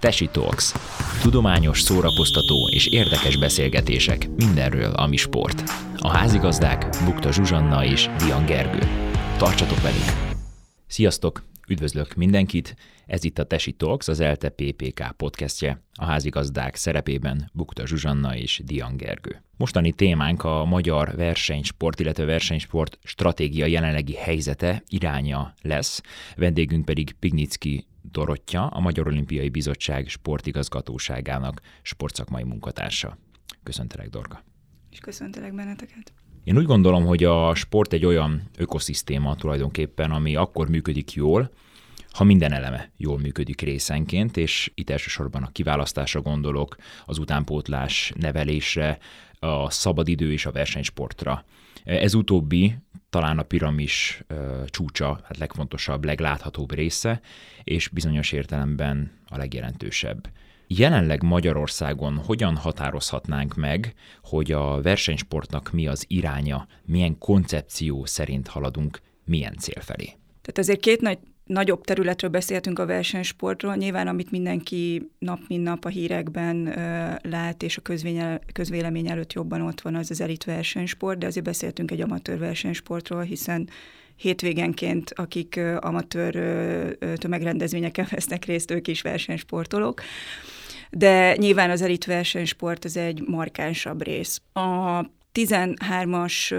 Tesi Talks. Tudományos, szórakoztató és érdekes beszélgetések mindenről, ami sport. A házigazdák Bukta Zsuzsanna és Dian Gergő. Tartsatok velünk! Sziasztok! Üdvözlök mindenkit! Ez itt a Tesi Talks, az ELTE PPK podcastje, a házigazdák szerepében Bukta Zsuzsanna és Dian Gergő. Mostani témánk a magyar versenysport, illetve versenysport stratégia jelenlegi helyzete, iránya lesz. Vendégünk pedig Pignicki Dorottya, a Magyar Olimpiai Bizottság sportigazgatóságának sportszakmai munkatársa. Köszöntelek, Dorga. És köszöntelek benneteket. Én úgy gondolom, hogy a sport egy olyan ökoszisztéma tulajdonképpen, ami akkor működik jól, ha minden eleme jól működik részenként, és itt elsősorban a kiválasztásra gondolok, az utánpótlás nevelésre, a szabadidő és a versenysportra. Ez utóbbi talán a piramis ö, csúcsa, hát legfontosabb, legláthatóbb része, és bizonyos értelemben a legjelentősebb. Jelenleg Magyarországon hogyan határozhatnánk meg, hogy a versenysportnak mi az iránya, milyen koncepció szerint haladunk, milyen cél felé? Tehát azért két nagy nagyobb területről beszéltünk a versenysportról, nyilván amit mindenki nap mint nap a hírekben ö, lát, és a közvélemény előtt jobban ott van, az az elit versenysport, de azért beszéltünk egy amatőr versenysportról, hiszen hétvégenként, akik ö, amatőr ö, tömegrendezvényeken vesznek részt, ők is versenysportolók. De nyilván az elit versenysport az egy markánsabb rész. A 13-as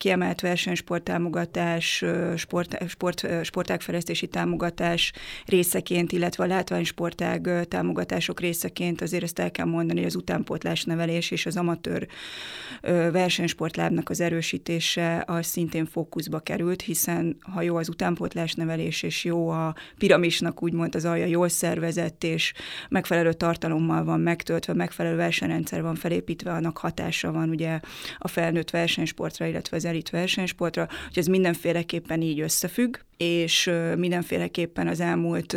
kiemelt versenysport támogatás, sport, sport, sportágfejlesztési támogatás részeként, illetve a látványsportág támogatások részeként azért ezt el kell mondani, hogy az utánpótlás nevelés és az amatőr versenysportlábnak az erősítése az szintén fókuszba került, hiszen ha jó az utánpótlás nevelés és jó a piramisnak úgymond az alja jól szervezett és megfelelő tartalommal van megtöltve, megfelelő versenyrendszer van felépítve, annak hatása van ugye a felnőtt versenysportra, illetve az elit versenysportra, hogy ez mindenféleképpen így összefügg, és mindenféleképpen az elmúlt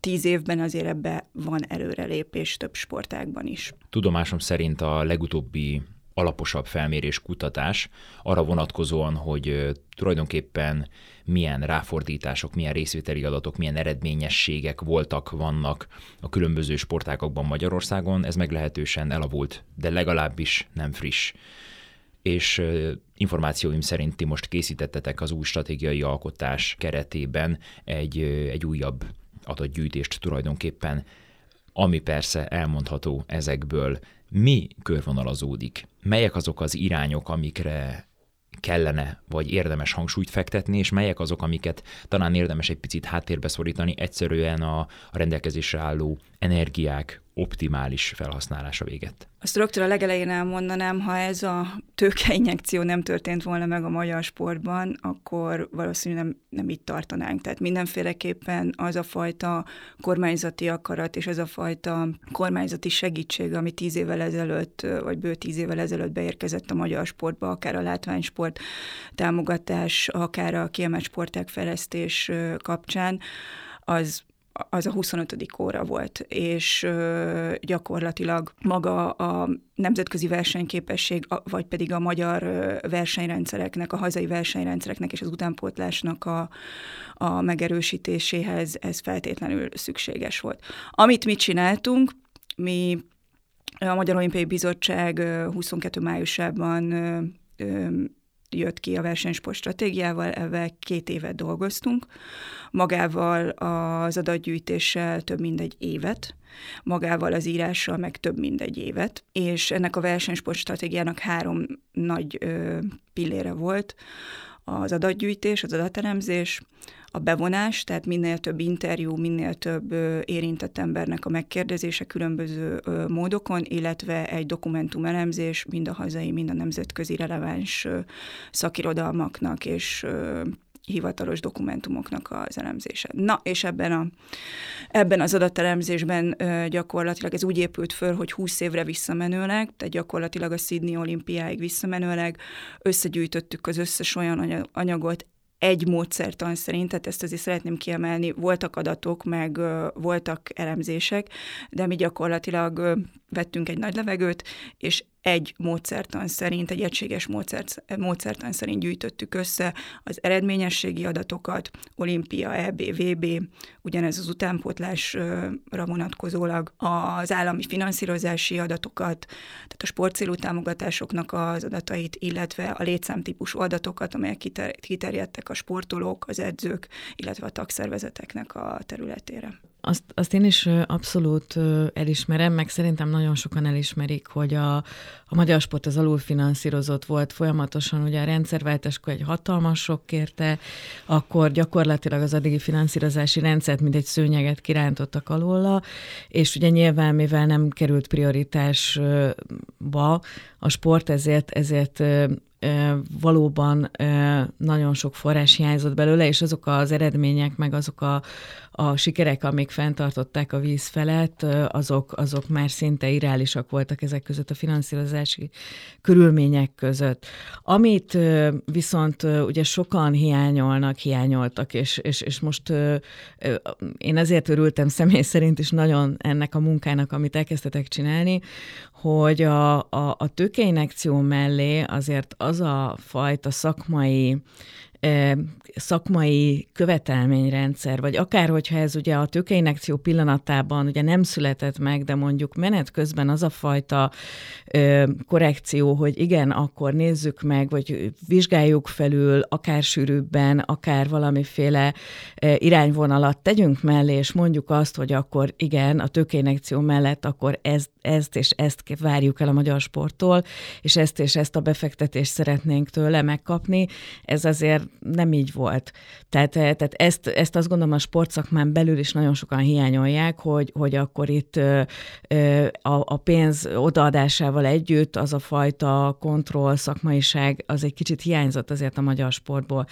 tíz évben azért ebbe van előrelépés több sportágban is. Tudomásom szerint a legutóbbi alaposabb felmérés, kutatás arra vonatkozóan, hogy tulajdonképpen milyen ráfordítások, milyen részvételi adatok, milyen eredményességek voltak, vannak a különböző sportágokban Magyarországon, ez meglehetősen elavult, de legalábbis nem friss és információim szerint ti most készítettetek az új stratégiai alkotás keretében egy, egy újabb adatgyűjtést tulajdonképpen, ami persze elmondható ezekből. Mi körvonalazódik? Melyek azok az irányok, amikre kellene, vagy érdemes hangsúlyt fektetni, és melyek azok, amiket talán érdemes egy picit háttérbe szorítani, egyszerűen a, a rendelkezésre álló energiák, optimális felhasználása véget. Azt rögtön a legelején elmondanám, ha ez a tőkeinjekció nem történt volna meg a magyar sportban, akkor valószínűleg nem, nem itt tartanánk. Tehát mindenféleképpen az a fajta kormányzati akarat és az a fajta kormányzati segítség, ami tíz évvel ezelőtt, vagy bő tíz évvel ezelőtt beérkezett a magyar sportba, akár a látványsport támogatás, akár a kiemelt sporták fejlesztés kapcsán, az az a 25. óra volt, és gyakorlatilag maga a nemzetközi versenyképesség, vagy pedig a magyar versenyrendszereknek, a hazai versenyrendszereknek és az utánpótlásnak a, a megerősítéséhez ez feltétlenül szükséges volt. Amit mi csináltunk, mi a Magyar Olimpiai Bizottság 22. májusában jött ki a versenysport stratégiával, ebben két évet dolgoztunk, magával az adatgyűjtéssel több mint egy évet, magával az írással meg több mint egy évet, és ennek a versenysport stratégiának három nagy ö, pillére volt, az adatgyűjtés, az adatelemzés, a bevonás, tehát minél több interjú, minél több érintett embernek a megkérdezése különböző módokon, illetve egy dokumentumelemzés mind a hazai, mind a nemzetközi releváns szakirodalmaknak és hivatalos dokumentumoknak az elemzése. Na, és ebben, a, ebben az adatelemzésben gyakorlatilag ez úgy épült föl, hogy 20 évre visszamenőleg, tehát gyakorlatilag a Sydney olimpiáig visszamenőleg összegyűjtöttük az összes olyan anyagot egy módszertan szerint, tehát ezt azért szeretném kiemelni, voltak adatok, meg voltak elemzések, de mi gyakorlatilag vettünk egy nagy levegőt, és egy módszertan szerint, egy egységes módszert, módszertan szerint gyűjtöttük össze az eredményességi adatokat, olimpia, EB, VB, ugyanez az utánpótlásra vonatkozólag, az állami finanszírozási adatokat, tehát a sportcélú támogatásoknak az adatait, illetve a létszámtípusú adatokat, amelyek kiterjedtek a sportolók, az edzők, illetve a tagszervezeteknek a területére. Azt, azt én is abszolút elismerem, meg szerintem nagyon sokan elismerik, hogy a, a magyar sport az alulfinanszírozott volt folyamatosan, ugye a rendszerváltáskor egy hatalmas sok kérte, akkor gyakorlatilag az addigi finanszírozási rendszert, mint egy szőnyeget kirántottak alóla, és ugye nyilván, mivel nem került prioritásba a sport, ezért, ezért valóban nagyon sok forrás hiányzott belőle, és azok az eredmények, meg azok a, a sikerek, amik fenntartották a víz felett, azok, azok már szinte irreálisak voltak ezek között a finanszírozási körülmények között. Amit viszont ugye sokan hiányolnak, hiányoltak, és, és, és most én ezért örültem személy szerint is nagyon ennek a munkának, amit elkezdtetek csinálni, hogy a, a, a tőkeinekció mellé azért az a fajta szakmai szakmai követelményrendszer, vagy akár hogyha ez ugye a tőkeinekció pillanatában ugye nem született meg, de mondjuk menet közben az a fajta ö, korrekció, hogy igen, akkor nézzük meg, vagy vizsgáljuk felül, akár sűrűbben, akár valamiféle ö, irányvonalat tegyünk mellé, és mondjuk azt, hogy akkor igen, a tőkeinekció mellett akkor ez, ezt és ezt várjuk el a magyar sporttól, és ezt és ezt a befektetést szeretnénk tőle megkapni. Ez azért nem így volt. Tehát, eh, tehát ezt, ezt azt gondolom a sportszakmán belül is nagyon sokan hiányolják, hogy, hogy akkor itt a, a pénz odaadásával együtt az a fajta kontroll, szakmaiság az egy kicsit hiányzott azért a magyar sportból.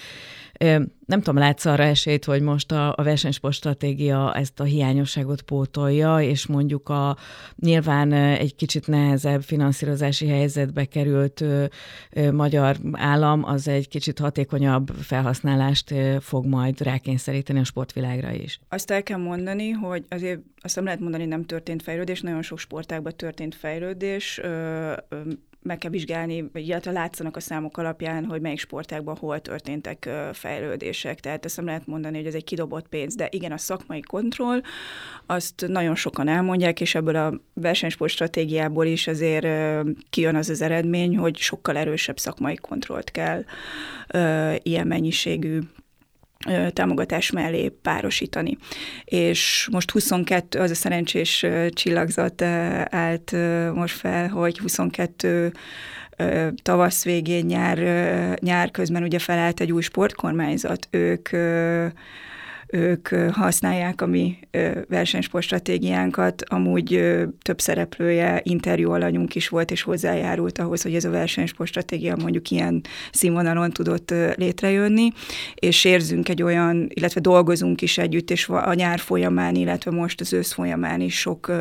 Nem tudom, látsz arra esélyt, hogy most a, a versenysport stratégia ezt a hiányosságot pótolja, és mondjuk a nyilván egy kicsit nehezebb finanszírozási helyzetbe került ö, ö, magyar állam, az egy kicsit hatékonyabb felhasználást fog majd rákényszeríteni a sportvilágra is. Azt el kell mondani, hogy azért azt nem lehet mondani, nem történt fejlődés, nagyon sok sportágban történt fejlődés. Ö, ö, meg kell vizsgálni, illetve látszanak a számok alapján, hogy melyik sportákban hol történtek fejlődések. Tehát ezt nem lehet mondani, hogy ez egy kidobott pénz, de igen, a szakmai kontroll, azt nagyon sokan elmondják, és ebből a versenysport stratégiából is azért kijön az az eredmény, hogy sokkal erősebb szakmai kontrollt kell ilyen mennyiségű támogatás mellé párosítani. És most 22, az a szerencsés csillagzat állt most fel, hogy 22 tavasz végén, nyár, nyár közben ugye felállt egy új sportkormányzat. Ők ők használják a mi versenysportstratégiánkat. Amúgy több szereplője, interjú alanyunk is volt, és hozzájárult ahhoz, hogy ez a versenysportstratégia mondjuk ilyen színvonalon tudott létrejönni, és érzünk egy olyan, illetve dolgozunk is együtt, és a nyár folyamán, illetve most az ősz folyamán is sok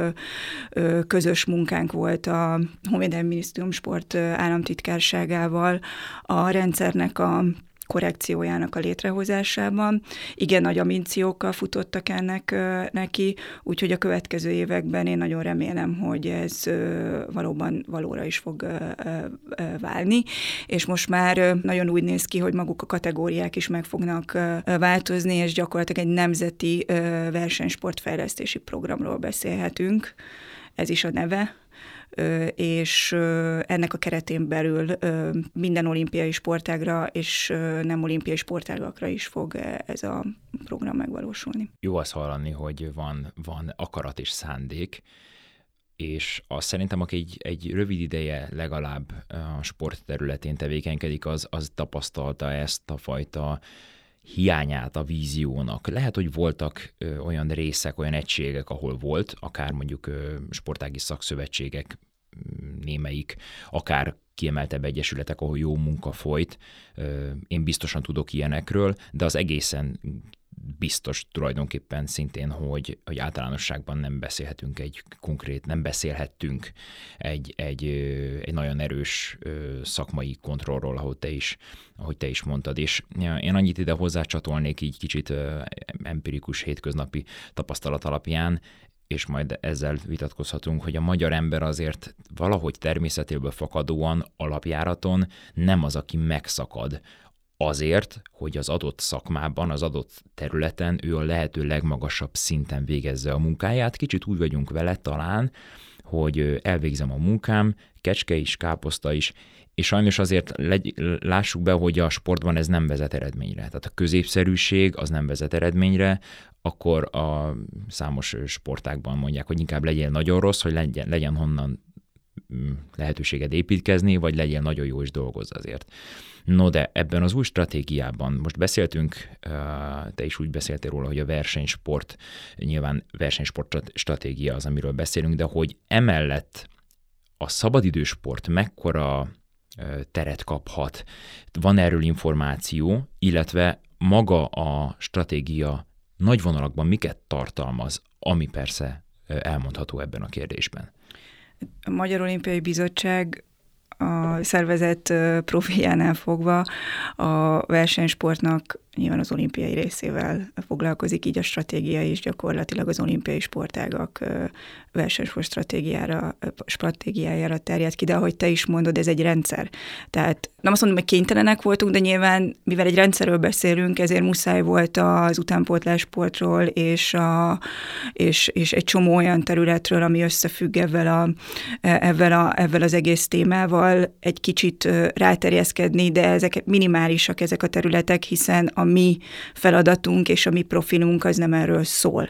közös munkánk volt a Honvédelmi Minisztérium Sport államtitkárságával a rendszernek a korrekciójának a létrehozásában. Igen nagy ambíciókkal futottak ennek neki, úgyhogy a következő években én nagyon remélem, hogy ez valóban valóra is fog válni, és most már nagyon úgy néz ki, hogy maguk a kategóriák is meg fognak változni, és gyakorlatilag egy nemzeti versenysportfejlesztési programról beszélhetünk. Ez is a neve, és ennek a keretén belül minden olimpiai sportágra és nem olimpiai sportágakra is fog ez a program megvalósulni. Jó azt hallani, hogy van, van akarat és szándék, és azt szerintem, aki egy, egy rövid ideje legalább a sport területén tevékenykedik, az, az tapasztalta ezt a fajta hiányát a víziónak. Lehet, hogy voltak ö, olyan részek, olyan egységek, ahol volt, akár mondjuk ö, sportági szakszövetségek némelyik, akár kiemeltebb egyesületek, ahol jó munka folyt. Én biztosan tudok ilyenekről, de az egészen biztos tulajdonképpen szintén, hogy, hogy általánosságban nem beszélhetünk egy konkrét, nem beszélhettünk egy, egy, egy nagyon erős szakmai kontrollról, ahogy te is, ahogy te is mondtad. És én annyit ide hozzácsatolnék így kicsit empirikus hétköznapi tapasztalat alapján, és majd ezzel vitatkozhatunk, hogy a magyar ember azért valahogy természetéből fakadóan alapjáraton nem az, aki megszakad azért, hogy az adott szakmában, az adott területen ő a lehető legmagasabb szinten végezze a munkáját. Kicsit úgy vagyunk vele talán, hogy elvégzem a munkám, kecske is, káposzta is, és sajnos azért legy, lássuk be, hogy a sportban ez nem vezet eredményre. Tehát a középszerűség az nem vezet eredményre, akkor a számos sportákban mondják, hogy inkább legyél nagyon rossz, hogy legyen, legyen honnan lehetőséged építkezni, vagy legyél nagyon jó és dolgozz azért. No de ebben az új stratégiában, most beszéltünk, te is úgy beszéltél róla, hogy a versenysport, nyilván versenysport stratégia az, amiről beszélünk, de hogy emellett a szabadidősport mekkora teret kaphat, van erről információ, illetve maga a stratégia nagy vonalakban miket tartalmaz, ami persze elmondható ebben a kérdésben. A Magyar Olimpiai Bizottság a szervezet profiljánál fogva a versenysportnak nyilván az olimpiai részével foglalkozik, így a stratégia is gyakorlatilag az olimpiai sportágak versenysport stratégiára, stratégiájára terjed ki, de ahogy te is mondod, ez egy rendszer. Tehát nem azt mondom, hogy kénytelenek voltunk, de nyilván, mivel egy rendszerről beszélünk, ezért muszáj volt az utánpótlássportról és, a, és, és egy csomó olyan területről, ami összefügg ezzel, a, ezzel, a, ezzel az egész témával, egy kicsit ráterjeszkedni, de ezek minimálisak ezek a területek, hiszen a mi feladatunk és a mi profilunk az nem erről szól.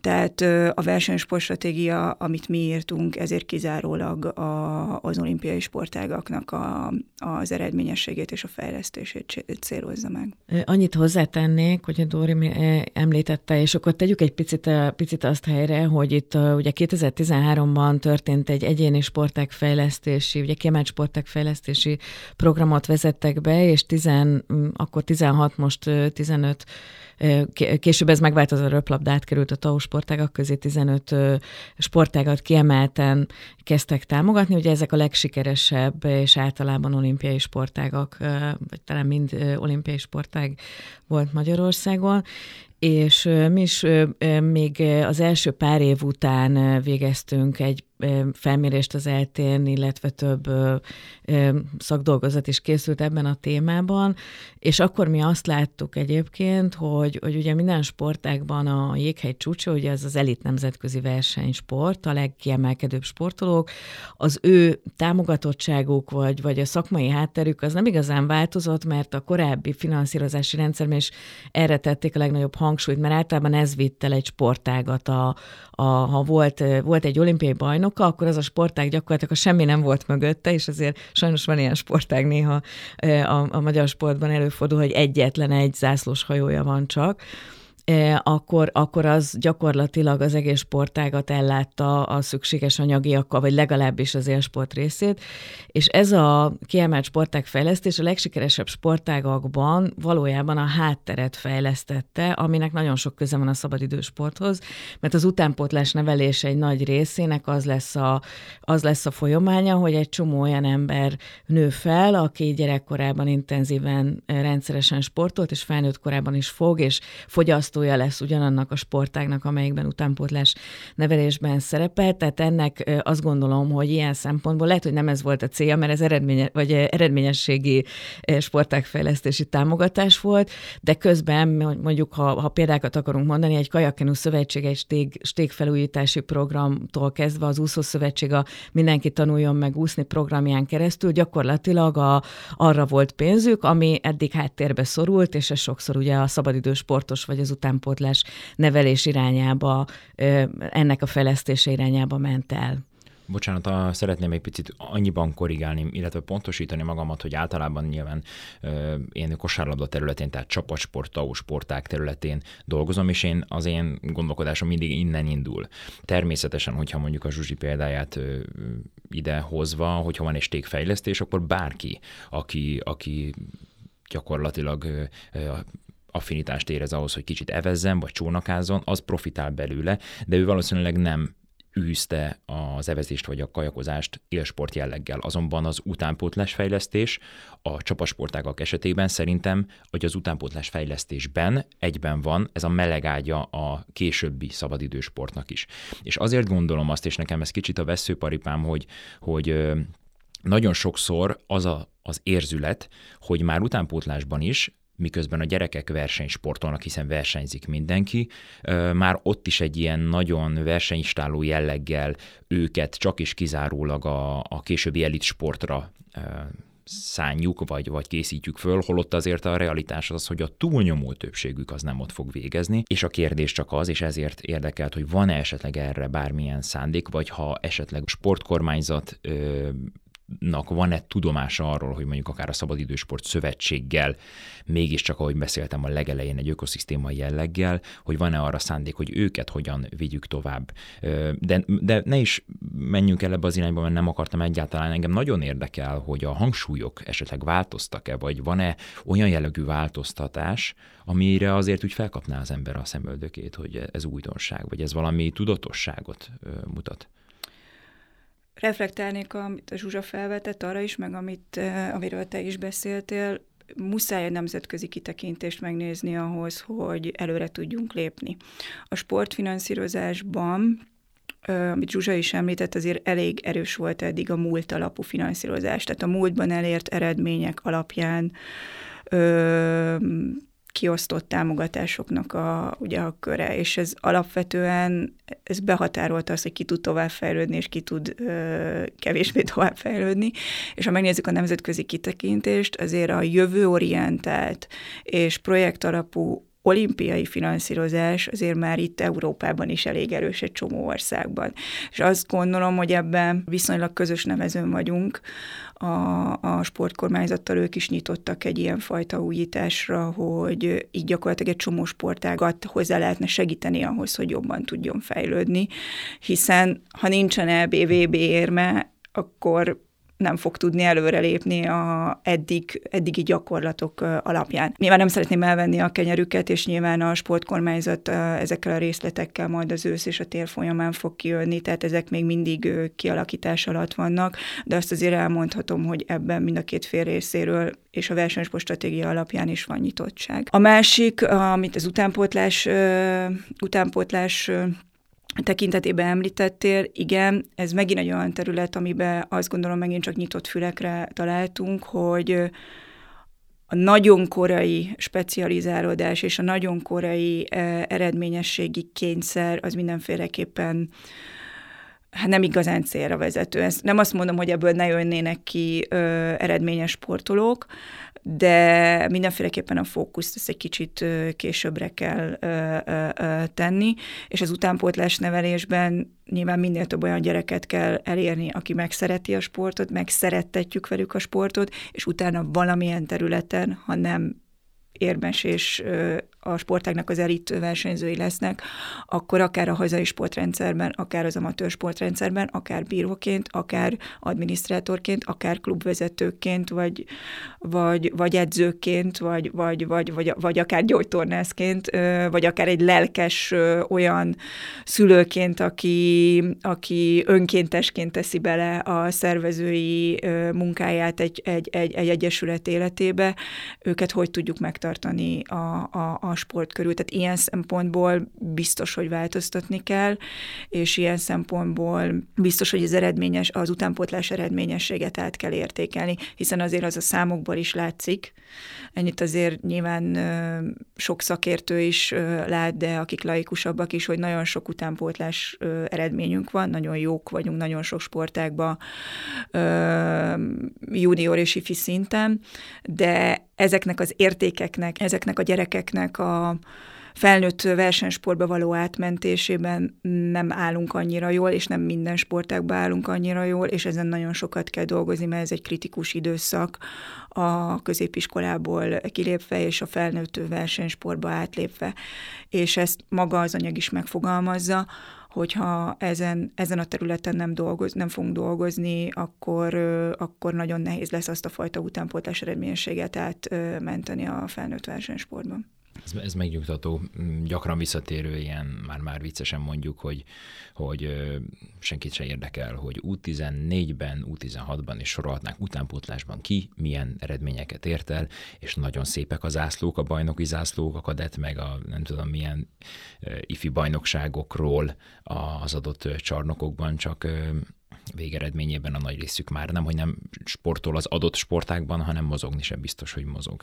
Tehát a versenysportstratégia, amit mi írtunk, ezért kizárólag a, az olimpiai sportágaknak a, az eredményességét és a fejlesztését célozza meg. Annyit hozzátennék, hogy a Dóri említette, és akkor tegyük egy picit, picit azt helyre, hogy itt ugye 2013-ban történt egy egyéni sporták fejlesztési, ugye kiemelt sporták fejlesztési programot vezettek be, és 10, akkor 16, most 15 Később ez megváltozott, a röplabda átkerült a TAO sportágak közé, 15 sportágat kiemelten kezdtek támogatni. Ugye ezek a legsikeresebb és általában olimpiai sportágak, vagy talán mind olimpiai sportág volt Magyarországon, és mi is még az első pár év után végeztünk egy felmérést az eltén, illetve több szakdolgozat is készült ebben a témában, és akkor mi azt láttuk egyébként, hogy, hogy ugye minden sportákban a jéghegy csúcsa, ugye ez az elit nemzetközi versenysport, a legkiemelkedőbb sportolók, az ő támogatottságuk vagy, vagy a szakmai hátterük az nem igazán változott, mert a korábbi finanszírozási rendszerben is erre tették a legnagyobb hangsúlyt, mert általában ez vitt el egy sportágat, a, a, ha volt, volt egy olimpiai bajnoka, akkor az a sportág gyakorlatilag, ha semmi nem volt mögötte, és azért sajnos van ilyen sportág néha a, a magyar sportban előfordul, hogy egyetlen egy zászlós hajója van csak, akkor, akkor az gyakorlatilag az egész sportágat ellátta a szükséges anyagiakkal, vagy legalábbis az élsport részét, és ez a kiemelt sportág fejlesztés a legsikeresebb sportágakban valójában a hátteret fejlesztette, aminek nagyon sok köze van a szabadidősporthoz, mert az utánpótlás nevelés egy nagy részének az lesz a, az lesz a folyamánya, hogy egy csomó olyan ember nő fel, aki gyerekkorában intenzíven, rendszeresen sportolt, és felnőtt korában is fog, és fogyaszt választója lesz ugyanannak a sportágnak, amelyikben utánpótlás nevelésben szerepel. Tehát ennek azt gondolom, hogy ilyen szempontból lehet, hogy nem ez volt a célja, mert ez eredménye, vagy eredményességi sportágfejlesztési támogatás volt, de közben mondjuk, ha, ha példákat akarunk mondani, egy Kajakenu Szövetség egy stég, stégfelújítási programtól kezdve az úszó szövetség a Mindenki tanuljon meg úszni programján keresztül gyakorlatilag a, arra volt pénzük, ami eddig háttérbe szorult, és ez sokszor ugye a szabadidős sportos vagy az után utánpótlás nevelés irányába, ennek a fejlesztése irányába ment el. Bocsánat, a, szeretném egy picit annyiban korrigálni, illetve pontosítani magamat, hogy általában nyilván ö, én kosárlabda területén, tehát csapatsport, tau sporták területén dolgozom, és én az én gondolkodásom mindig innen indul. Természetesen, hogyha mondjuk a Zsuzsi példáját ide hozva, hogyha van egy stékfejlesztés, akkor bárki, aki, aki gyakorlatilag affinitást érez ahhoz, hogy kicsit evezzen, vagy csónakázzon, az profitál belőle, de ő valószínűleg nem űzte az evezést vagy a kajakozást élsport jelleggel. Azonban az utánpótlás fejlesztés a csapasportágak esetében szerintem, hogy az utánpótlás fejlesztésben egyben van ez a melegágya a későbbi szabadidősportnak is. És azért gondolom azt, és nekem ez kicsit a veszőparipám, hogy, hogy nagyon sokszor az a, az érzület, hogy már utánpótlásban is miközben a gyerekek versenysportolnak, hiszen versenyzik mindenki, már ott is egy ilyen nagyon versenyistáló jelleggel őket csak is kizárólag a, a későbbi elit sportra szánjuk, vagy, vagy készítjük föl, holott azért a realitás az, hogy a túlnyomó többségük az nem ott fog végezni, és a kérdés csak az, és ezért érdekelt, hogy van-e esetleg erre bármilyen szándék, vagy ha esetleg sportkormányzat ö, nak van-e tudomása arról, hogy mondjuk akár a Szabadidősport Szövetséggel, mégiscsak, ahogy beszéltem a legelején, egy ökoszisztéma jelleggel, hogy van-e arra szándék, hogy őket hogyan vigyük tovább. De, de ne is menjünk el ebbe az irányba, mert nem akartam egyáltalán. Engem nagyon érdekel, hogy a hangsúlyok esetleg változtak-e, vagy van-e olyan jellegű változtatás, amire azért úgy felkapná az ember a szemöldökét, hogy ez újdonság, vagy ez valami tudatosságot mutat reflektálnék, amit a Zsuzsa felvetett arra is, meg amit, eh, amiről te is beszéltél, muszáj a nemzetközi kitekintést megnézni ahhoz, hogy előre tudjunk lépni. A sportfinanszírozásban amit Zsuzsa is említett, azért elég erős volt eddig a múlt alapú finanszírozás. Tehát a múltban elért eredmények alapján kiosztott támogatásoknak a, ugye a köre, és ez alapvetően ez behatárolta azt, hogy ki tud továbbfejlődni, és ki tud ö, kevésbé továbbfejlődni, és ha megnézzük a nemzetközi kitekintést, azért a jövőorientált és projektalapú olimpiai finanszírozás azért már itt Európában is elég erős egy csomó országban. És azt gondolom, hogy ebben viszonylag közös nevezőn vagyunk. A, a sportkormányzattal ők is nyitottak egy ilyen fajta újításra, hogy így gyakorlatilag egy csomó sportágat hozzá lehetne segíteni ahhoz, hogy jobban tudjon fejlődni, hiszen ha nincsen EBVB érme, akkor nem fog tudni előrelépni a eddig, eddigi gyakorlatok alapján. Nyilván nem szeretném elvenni a kenyerüket, és nyilván a sportkormányzat ezekkel a részletekkel majd az ősz és a tér folyamán fog kijönni, tehát ezek még mindig kialakítás alatt vannak, de azt azért elmondhatom, hogy ebben mind a két fél részéről és a versenysport stratégia alapján is van nyitottság. A másik, amit az utánpótlás, utánpótlás tekintetében említettél, igen, ez megint egy olyan terület, amiben azt gondolom megint csak nyitott fülekre találtunk, hogy a nagyon korai specializálódás és a nagyon korai eredményességi kényszer az mindenféleképpen hát nem igazán célra vezető. Ezt nem azt mondom, hogy ebből ne jönnének ki ö, eredményes sportolók, de mindenféleképpen a fókuszt ezt egy kicsit későbbre kell tenni, és az utánpótlás nevelésben nyilván minél több olyan gyereket kell elérni, aki megszereti a sportot, megszerettetjük velük a sportot, és utána valamilyen területen, ha nem érmes és a sportágnak az elit versenyzői lesznek, akkor akár a hazai sportrendszerben, akár az amatőr sportrendszerben, akár bíróként, akár adminisztrátorként, akár klubvezetőként, vagy, vagy, vagy edzőként, vagy, vagy, vagy, vagy, vagy akár gyógytornászként, vagy akár egy lelkes olyan szülőként, aki, aki önkéntesként teszi bele a szervezői munkáját egy, egy, egy, egy egyesület életébe, őket hogy tudjuk megtartani a, a, a sport körül. Tehát ilyen szempontból biztos, hogy változtatni kell, és ilyen szempontból biztos, hogy az eredményes, az utánpótlás eredményességet át kell értékelni, hiszen azért az a számokból is látszik. Ennyit azért nyilván sok szakértő is lát, de akik laikusabbak is, hogy nagyon sok utánpótlás eredményünk van, nagyon jók vagyunk nagyon sok sportákban junior és ifi szinten, de ezeknek az értékeknek, ezeknek a gyerekeknek a felnőtt versenysportba való átmentésében nem állunk annyira jól, és nem minden sportákban állunk annyira jól, és ezen nagyon sokat kell dolgozni, mert ez egy kritikus időszak a középiskolából kilépve, és a felnőtt versenysportba átlépve. És ezt maga az anyag is megfogalmazza, hogyha ezen, ezen a területen nem, dolgoz, nem fogunk dolgozni, akkor, akkor nagyon nehéz lesz azt a fajta utánpótlás eredményességet átmenteni a felnőtt versenysportban. Ez, ez megnyugtató, mm, gyakran visszatérő ilyen, már-már viccesen mondjuk, hogy, hogy senkit se érdekel, hogy U14-ben, U16-ban és sorolhatnánk utánpótlásban ki, milyen eredményeket ért el, és nagyon szépek az zászlók, a bajnoki zászlók, a kadett, meg a nem tudom milyen ifi bajnokságokról az adott csarnokokban, csak végeredményében a nagy részük már nem, hogy nem sportol az adott sportákban, hanem mozogni sem biztos, hogy mozog.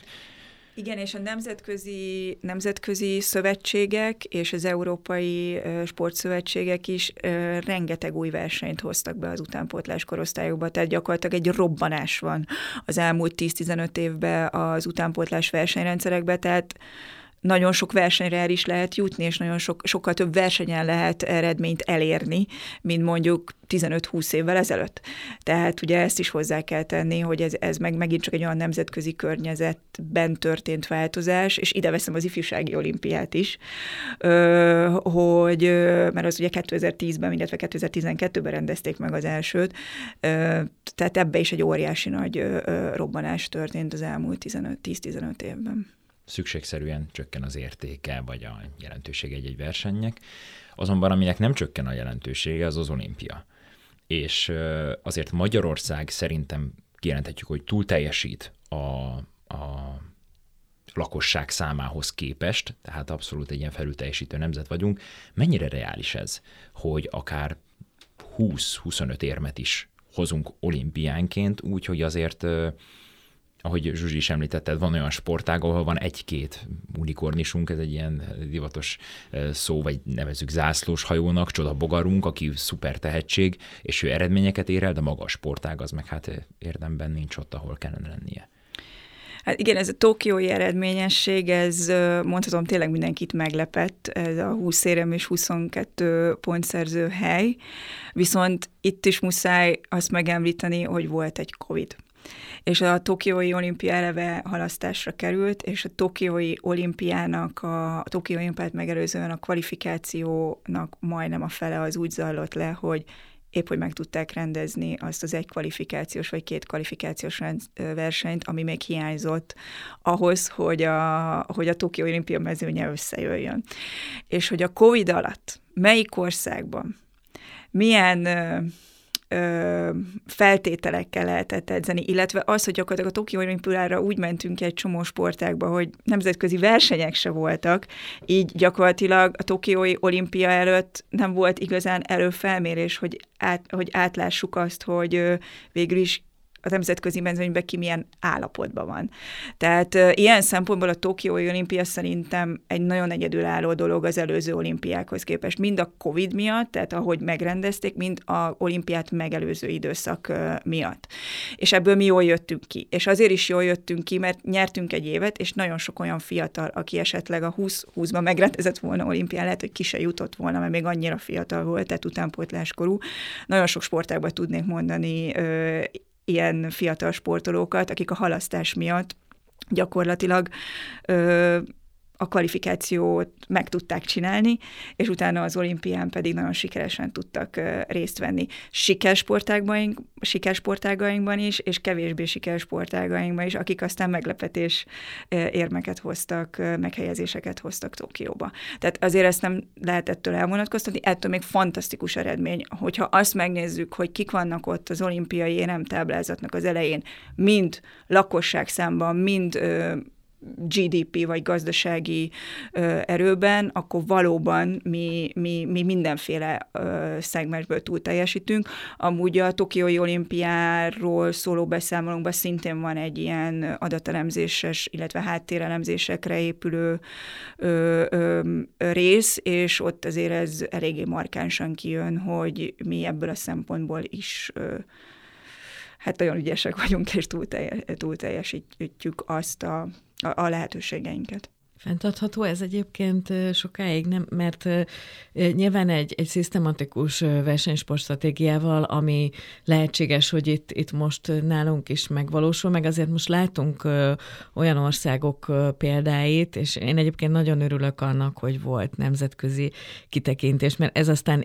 Igen, és a nemzetközi, nemzetközi szövetségek és az európai sportszövetségek is rengeteg új versenyt hoztak be az utánpótlás korosztályokba, tehát gyakorlatilag egy robbanás van az elmúlt 10-15 évben az utánpótlás versenyrendszerekbe, tehát nagyon sok versenyre el is lehet jutni, és nagyon sok, sokkal több versenyen lehet eredményt elérni, mint mondjuk 15-20 évvel ezelőtt. Tehát ugye ezt is hozzá kell tenni, hogy ez, ez meg megint csak egy olyan nemzetközi környezetben történt változás, és ide veszem az ifjúsági olimpiát is, hogy, mert az ugye 2010-ben, illetve 2012-ben rendezték meg az elsőt, tehát ebbe is egy óriási nagy robbanás történt az elmúlt 10-15 évben szükségszerűen csökken az értéke, vagy a jelentősége egy-egy versenynek. Azonban aminek nem csökken a jelentősége, az az olimpia. És azért Magyarország szerintem kijelenthetjük, hogy túl teljesít a, a lakosság számához képest, tehát abszolút egy ilyen felülteljesítő nemzet vagyunk. Mennyire reális ez, hogy akár 20-25 érmet is hozunk olimpiánként, úgyhogy azért ahogy Zsuzsi is említetted, van olyan sportág, ahol van egy-két unikornisunk, ez egy ilyen divatos szó, vagy nevezük zászlós hajónak, csoda bogarunk, aki szuper tehetség, és ő eredményeket ér el, de maga a sportág az meg hát érdemben nincs ott, ahol kellene lennie. Hát igen, ez a tokiói eredményesség, ez mondhatom tényleg mindenkit meglepett, ez a 20 érem és 22 pontszerző hely, viszont itt is muszáj azt megemlíteni, hogy volt egy Covid és a Tokiói olimpia eleve halasztásra került, és a Tokiói olimpiának, a, a Tokiói olimpiát megelőzően a kvalifikációnak majdnem a fele az úgy zajlott le, hogy épp hogy meg tudták rendezni azt az egy kvalifikációs vagy két kvalifikációs versenyt, ami még hiányzott ahhoz, hogy a, hogy a Tokió olimpia mezőnye összejöjjön. És hogy a Covid alatt melyik országban milyen ö, feltételekkel lehetett edzeni, illetve az, hogy gyakorlatilag a Tokió olimpiára úgy mentünk egy csomó sportákba, hogy nemzetközi versenyek se voltak, így gyakorlatilag a Tokiói olimpia előtt nem volt igazán előfelmérés, hogy, át, hogy átlássuk azt, hogy végül is a nemzetközi mezőnyben ki milyen állapotban van. Tehát ilyen szempontból a Tokiói olimpia szerintem egy nagyon egyedülálló dolog az előző olimpiákhoz képest, mind a Covid miatt, tehát ahogy megrendezték, mind a olimpiát megelőző időszak miatt. És ebből mi jól jöttünk ki. És azért is jól jöttünk ki, mert nyertünk egy évet, és nagyon sok olyan fiatal, aki esetleg a 20-20-ban megrendezett volna olimpián, lehet, hogy ki se jutott volna, mert még annyira fiatal volt, tehát utánpótláskorú. Nagyon sok sportágban tudnék mondani uh, ilyen fiatal sportolókat, akik a halasztás miatt gyakorlatilag ö, a kvalifikációt meg tudták csinálni, és utána az olimpián pedig nagyon sikeresen tudtak részt venni. Sikersportágaink, sikersportágainkban is, és kevésbé sikersportágainkban is, akik aztán meglepetés érmeket hoztak, meghelyezéseket hoztak Tokióba. Tehát azért ezt nem lehet ettől elvonatkoztatni, ettől még fantasztikus eredmény, hogyha azt megnézzük, hogy kik vannak ott az olimpiai éremtáblázatnak az elején, mind lakosság számban, mind GDP vagy gazdasági ö, erőben, akkor valóban mi, mi, mi mindenféle ö, szegmensből túl teljesítünk. Amúgy a Tokiói olimpiáról szóló beszámolónkban szintén van egy ilyen adatelemzéses, illetve háttérelemzésekre épülő ö, ö, rész, és ott azért ez eléggé markánsan kijön, hogy mi ebből a szempontból is ö, hát nagyon ügyesek vagyunk, és túl, teljes, túl teljesítjük azt a a, a lehetőségeinket. Fentartható ez egyébként sokáig, nem? Mert nyilván egy, egy szisztematikus versenysportstratégiával, ami lehetséges, hogy itt, itt most nálunk is megvalósul, meg azért most látunk olyan országok példáit, és én egyébként nagyon örülök annak, hogy volt nemzetközi kitekintés, mert ez aztán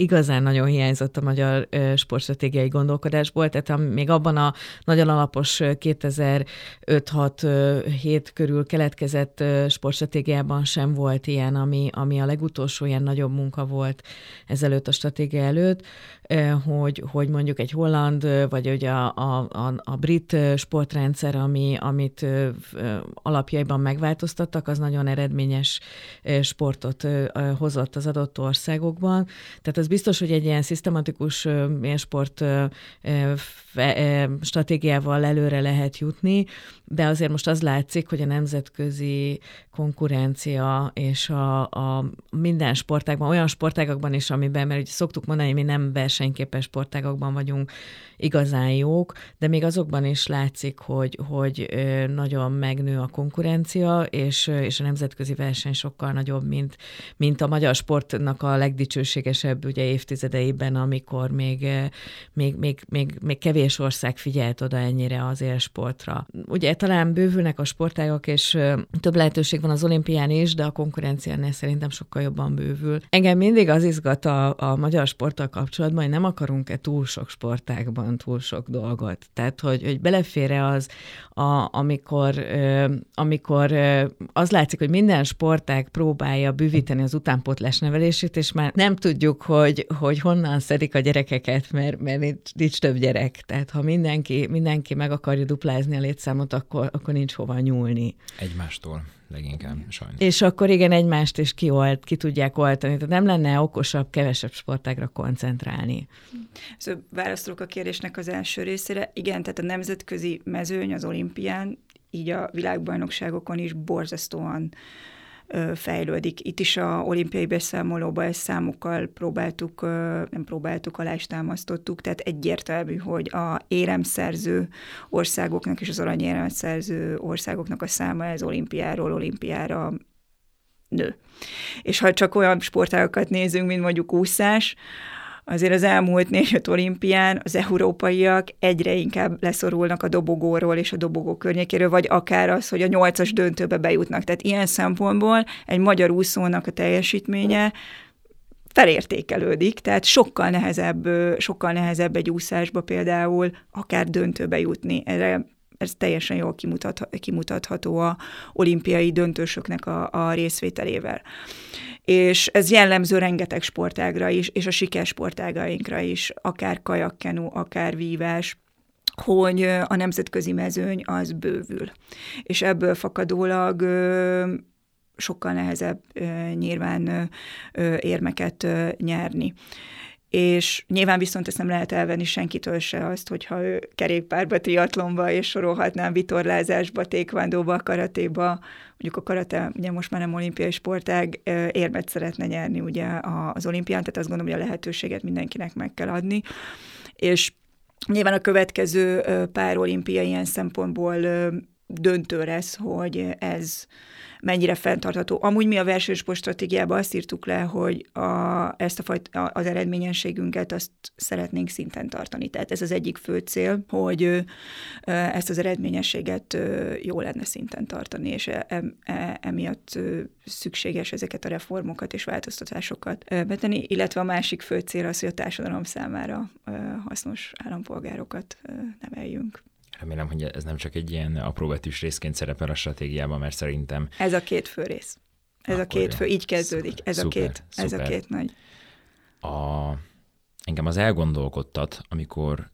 igazán nagyon hiányzott a magyar sportstratégiai gondolkodásból, tehát még abban a nagyon alapos 2005-6-7 körül keletkezett sportstratégiában sem volt ilyen, ami, ami a legutolsó ilyen nagyobb munka volt ezelőtt a stratégia előtt, hogy, hogy mondjuk egy holland, vagy hogy a, a, a, a brit sportrendszer, ami, amit alapjaiban megváltoztattak, az nagyon eredményes sportot hozott az adott országokban. Tehát az biztos, hogy egy ilyen szisztematikus sport stratégiával előre lehet jutni, de azért most az látszik, hogy a nemzetközi konkurencia és a, a minden sportágban, olyan sportágakban is, amiben, mert ugye szoktuk mondani, mi nem versenyképes sportágakban vagyunk igazán jók, de még azokban is látszik, hogy, hogy nagyon megnő a konkurencia, és, és a nemzetközi verseny sokkal nagyobb, mint, mint a magyar sportnak a legdicsőségesebb ugye évtizedeiben, amikor még, még, még, még, még kevés ország figyelt oda ennyire az élsportra. Ugye talán bővülnek a sportágok, és több lehetőség van az olimpián is, de a konkurenciánál szerintem sokkal jobban bővül. Engem mindig az izgat a, a magyar sporttal kapcsolatban, nem akarunk-e túl sok sportágban túl sok dolgot. Tehát, hogy, hogy belefér az, a, amikor, amikor az látszik, hogy minden sportág próbálja bővíteni az utánpótlás nevelését, és már nem tudjuk, hogy, hogy honnan szedik a gyerekeket, mert, mert nincs, nincs több gyerek. Tehát ha mindenki, mindenki meg akarja duplázni a létszámot, akkor, akkor nincs hova nyúlni. Egymástól leginkább, sajnos. És akkor igen, egymást is kiolt, ki tudják oltani. Tehát nem lenne okosabb, kevesebb sportágra koncentrálni. Szóval válaszolok a kérdésnek az első részére. Igen, tehát a nemzetközi mezőny az olimpián, így a világbajnokságokon is borzasztóan fejlődik. Itt is a olimpiai beszámolóban ezt számokkal próbáltuk, nem próbáltuk, alá is támasztottuk, tehát egyértelmű, hogy a éremszerző országoknak és az aranyéremszerző országoknak a száma ez olimpiáról olimpiára nő. És ha csak olyan sportágokat nézünk, mint mondjuk úszás, azért az elmúlt négy-öt olimpián az európaiak egyre inkább leszorulnak a dobogóról és a dobogó környékéről, vagy akár az, hogy a nyolcas döntőbe bejutnak. Tehát ilyen szempontból egy magyar úszónak a teljesítménye felértékelődik, tehát sokkal nehezebb, sokkal nehezebb egy úszásba például akár döntőbe jutni. Erre ez teljesen jól kimutat, kimutatható a olimpiai döntősöknek a, a részvételével és ez jellemző rengeteg sportágra is, és a sikersportágainkra is, akár kajakkenu, akár vívás, hogy a nemzetközi mezőny az bővül. És ebből fakadólag sokkal nehezebb nyilván érmeket nyerni és nyilván viszont ezt nem lehet elvenni senkitől se azt, hogyha ő kerékpárba, triatlonba, és sorolhatnám vitorlázásba, tékvándóba, karatéba, mondjuk a karate, ugye most már nem olimpiai sportág, érmet szeretne nyerni ugye az olimpián, tehát azt gondolom, hogy a lehetőséget mindenkinek meg kell adni, és nyilván a következő pár olimpia ilyen szempontból döntő lesz, hogy ez mennyire fenntartható. Amúgy mi a versenysport stratégiában azt írtuk le, hogy a, ezt a fajt, az eredményességünket azt szeretnénk szinten tartani. Tehát ez az egyik fő cél, hogy ezt az eredményességet jó lenne szinten tartani, és e, e, emiatt szükséges ezeket a reformokat és változtatásokat betenni, illetve a másik fő cél az, hogy a társadalom számára hasznos állampolgárokat neveljünk. Remélem, hogy ez nem csak egy ilyen apróbetűs részként szerepel a stratégiában, mert szerintem... Ez a két fő rész. Ez Akkor a két fő, így kezdődik. Ez szuper, a két, ez szuper. a két nagy. A, engem az elgondolkodtat, amikor,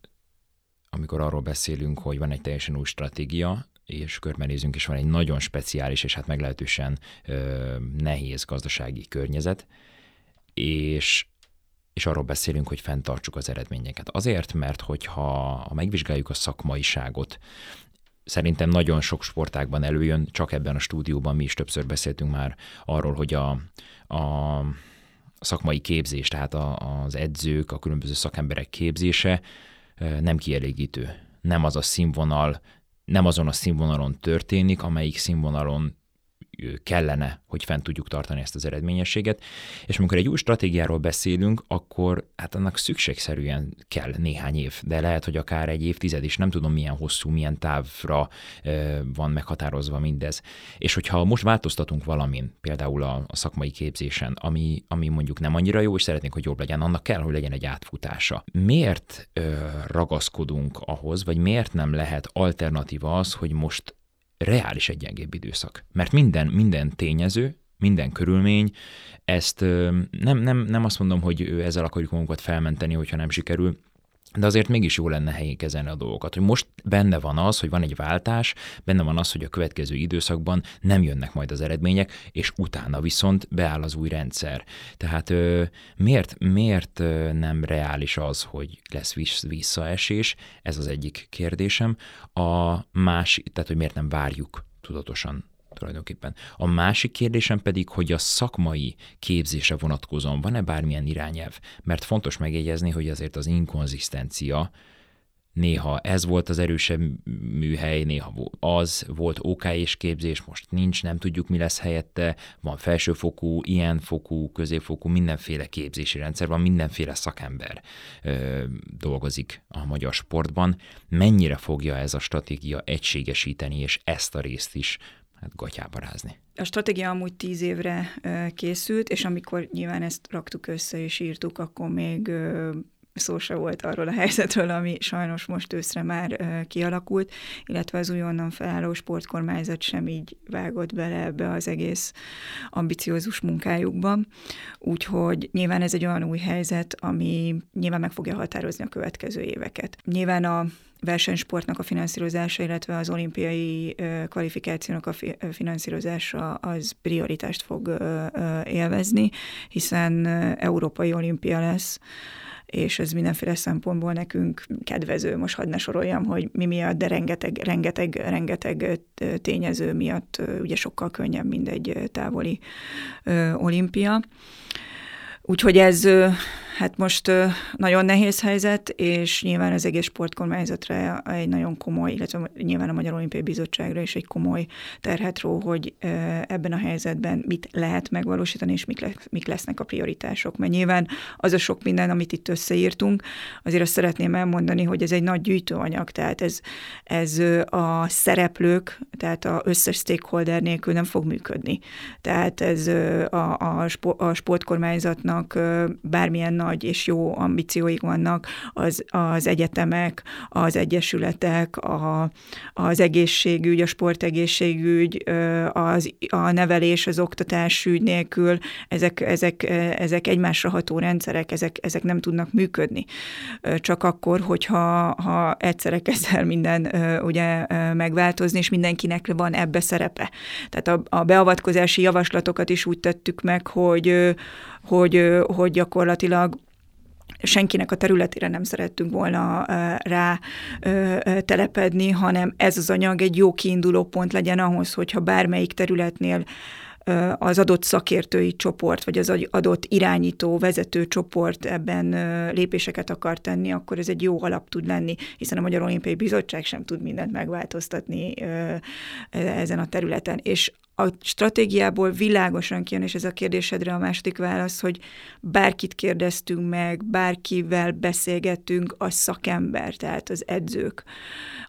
amikor arról beszélünk, hogy van egy teljesen új stratégia, és körbenézünk, és van egy nagyon speciális, és hát meglehetősen ö, nehéz gazdasági környezet, és és arról beszélünk, hogy fenntartsuk az eredményeket. Azért, mert hogyha ha megvizsgáljuk a szakmaiságot, szerintem nagyon sok sportágban előjön, csak ebben a stúdióban mi is többször beszéltünk már arról, hogy a, a szakmai képzés, tehát a, az edzők, a különböző szakemberek képzése nem kielégítő. Nem az a színvonal, nem azon a színvonalon történik, amelyik színvonalon kellene, hogy fent tudjuk tartani ezt az eredményességet. És amikor egy új stratégiáról beszélünk, akkor hát annak szükségszerűen kell néhány év, de lehet, hogy akár egy évtized is, nem tudom milyen hosszú, milyen távra van meghatározva mindez. És hogyha most változtatunk valamin, például a, szakmai képzésen, ami, ami mondjuk nem annyira jó, és szeretnénk, hogy jobb legyen, annak kell, hogy legyen egy átfutása. Miért ragaszkodunk ahhoz, vagy miért nem lehet alternatíva az, hogy most reális egy gyengébb időszak? Mert minden, minden tényező, minden körülmény, ezt nem, nem, nem azt mondom, hogy ezzel akarjuk magunkat felmenteni, hogyha nem sikerül, de azért mégis jó lenne helyén kezelni a dolgokat. Hogy most benne van az, hogy van egy váltás, benne van az, hogy a következő időszakban nem jönnek majd az eredmények, és utána viszont beáll az új rendszer. Tehát miért, miért nem reális az, hogy lesz visszaesés? Ez az egyik kérdésem. A másik, tehát hogy miért nem várjuk tudatosan tulajdonképpen. A másik kérdésem pedig, hogy a szakmai képzése vonatkozóan van-e bármilyen irányelv? Mert fontos megjegyezni, hogy azért az inkonzisztencia néha ez volt az erősebb műhely, néha az volt OK és képzés, most nincs, nem tudjuk, mi lesz helyette, van felsőfokú, ilyen fokú, középfokú, mindenféle képzési rendszer, van mindenféle szakember ö, dolgozik a magyar sportban. Mennyire fogja ez a stratégia egységesíteni, és ezt a részt is hát gatyába rázni. A stratégia amúgy tíz évre készült, és amikor nyilván ezt raktuk össze és írtuk, akkor még szó se volt arról a helyzetről, ami sajnos most őszre már kialakult, illetve az újonnan felálló sportkormányzat sem így vágott bele ebbe az egész ambiciózus munkájukba. Úgyhogy nyilván ez egy olyan új helyzet, ami nyilván meg fogja határozni a következő éveket. Nyilván a versenysportnak a finanszírozása, illetve az olimpiai kvalifikációnak a finanszírozása az prioritást fog élvezni, hiszen európai olimpia lesz, és ez mindenféle szempontból nekünk kedvező. Most hadd ne soroljam, hogy mi miatt, de rengeteg, rengeteg, rengeteg tényező miatt ugye sokkal könnyebb, mint egy távoli olimpia. Úgyhogy ez Hát most nagyon nehéz helyzet, és nyilván az egész sportkormányzatra egy nagyon komoly, illetve nyilván a Magyar Olimpiai Bizottságra is egy komoly terhet ró, hogy ebben a helyzetben mit lehet megvalósítani, és mik, lesz, mik lesznek a prioritások. Mert nyilván az a sok minden, amit itt összeírtunk, azért azt szeretném elmondani, hogy ez egy nagy gyűjtőanyag, tehát ez, ez a szereplők, tehát a összes stakeholder nélkül nem fog működni. Tehát ez a, a, a sportkormányzatnak bármilyen nagy és jó ambícióik vannak az, az egyetemek, az egyesületek, a, az egészségügy, a sportegészségügy, az, a nevelés, az oktatás ügy nélkül, ezek, ezek, ezek egymásra ható rendszerek, ezek, ezek nem tudnak működni. Csak akkor, hogyha ha egyszerre kezd el minden ugye megváltozni, és mindenkinek van ebbe szerepe. Tehát a, a beavatkozási javaslatokat is úgy tettük meg, hogy hogy, hogy gyakorlatilag senkinek a területére nem szerettünk volna rá telepedni, hanem ez az anyag egy jó kiinduló pont legyen ahhoz, hogyha bármelyik területnél az adott szakértői csoport, vagy az adott irányító, vezető csoport ebben lépéseket akar tenni, akkor ez egy jó alap tud lenni, hiszen a Magyar Olimpiai Bizottság sem tud mindent megváltoztatni ezen a területen. És a stratégiából világosan kijön, és ez a kérdésedre a második válasz, hogy bárkit kérdeztünk meg, bárkivel beszélgettünk, a szakember, tehát az edzők,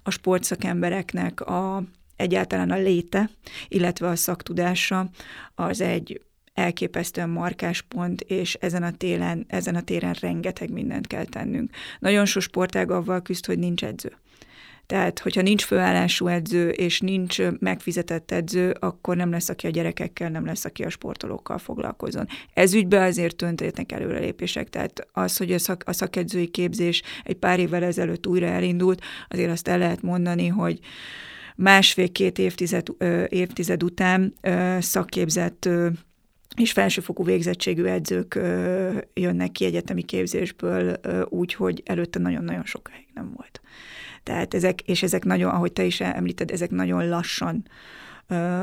a sportszakembereknek a egyáltalán a léte, illetve a szaktudása az egy elképesztően markás pont, és ezen a télen, ezen a téren rengeteg mindent kell tennünk. Nagyon sok sportág avval küzd, hogy nincs edző. Tehát, hogyha nincs főállású edző, és nincs megfizetett edző, akkor nem lesz, aki a gyerekekkel, nem lesz, aki a sportolókkal foglalkozon. Ez ügyben azért történnek előrelépések. Tehát az, hogy a, szak, a szakedzői képzés egy pár évvel ezelőtt újra elindult, azért azt el lehet mondani, hogy másfél-két évtized, évtized után szakképzett és felsőfokú végzettségű edzők jönnek ki egyetemi képzésből úgy, hogy előtte nagyon-nagyon sokáig nem volt. Tehát ezek, és ezek nagyon, ahogy te is említed, ezek nagyon lassan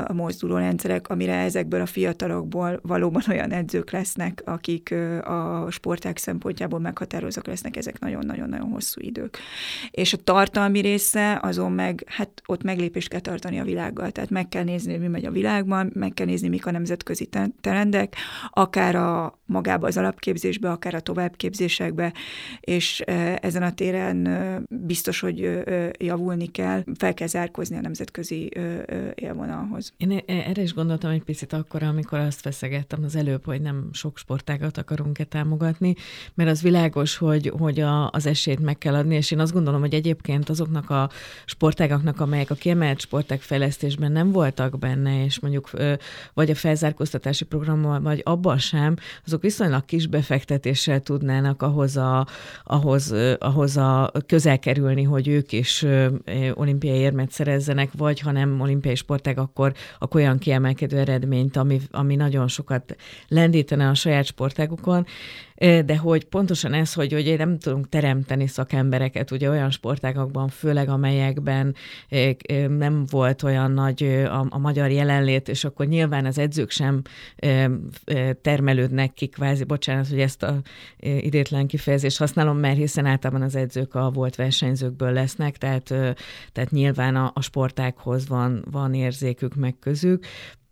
a mozduló rendszerek, amire ezekből a fiatalokból valóban olyan edzők lesznek, akik a sporták szempontjából meghatározók lesznek, ezek nagyon-nagyon-nagyon hosszú idők. És a tartalmi része azon meg, hát ott meglépést kell tartani a világgal, tehát meg kell nézni, mi megy a világban, meg kell nézni, mik a nemzetközi trendek, akár a magába az alapképzésbe, akár a továbbképzésekbe, és ezen a téren biztos, hogy javulni kell, fel kell zárkozni a nemzetközi élvonalhoz. Én e, erre is gondoltam egy picit akkor, amikor azt feszegettem az előbb, hogy nem sok sportágat akarunk-e támogatni, mert az világos, hogy, hogy a, az esélyt meg kell adni, és én azt gondolom, hogy egyébként azoknak a sportágaknak, amelyek a kiemelt sporták fejlesztésben nem voltak benne, és mondjuk vagy a felzárkóztatási programmal, vagy abban sem, azok viszonylag kis befektetéssel tudnának ahhoz a, ahhoz, ahhoz a közel kerülni, hogy ők is olimpiai érmet szerezzenek, vagy ha nem olimpiai sportág, akkor, akkor olyan kiemelkedő eredményt, ami, ami nagyon sokat lendítene a saját sportágukon, de hogy pontosan ez, hogy, hogy nem tudunk teremteni szakembereket, ugye olyan sportágakban, főleg amelyekben nem volt olyan nagy a, a magyar jelenlét, és akkor nyilván az edzők sem termelődnek ki, kvázi, bocsánat, hogy ezt a idétlen kifejezést használom, mert hiszen általában az edzők a volt versenyzőkből lesznek, tehát, tehát nyilván a, a sportákhoz van, van érzékük meg közük,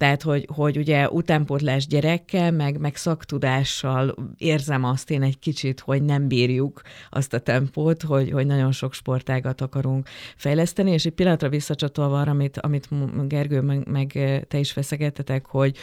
tehát, hogy, hogy ugye utánpótlás gyerekkel, meg, meg szaktudással érzem azt én egy kicsit, hogy nem bírjuk azt a tempót, hogy, hogy nagyon sok sportágat akarunk fejleszteni, és egy pillanatra visszacsatolva arra, amit, amit Gergő meg, meg te is feszegettetek, hogy,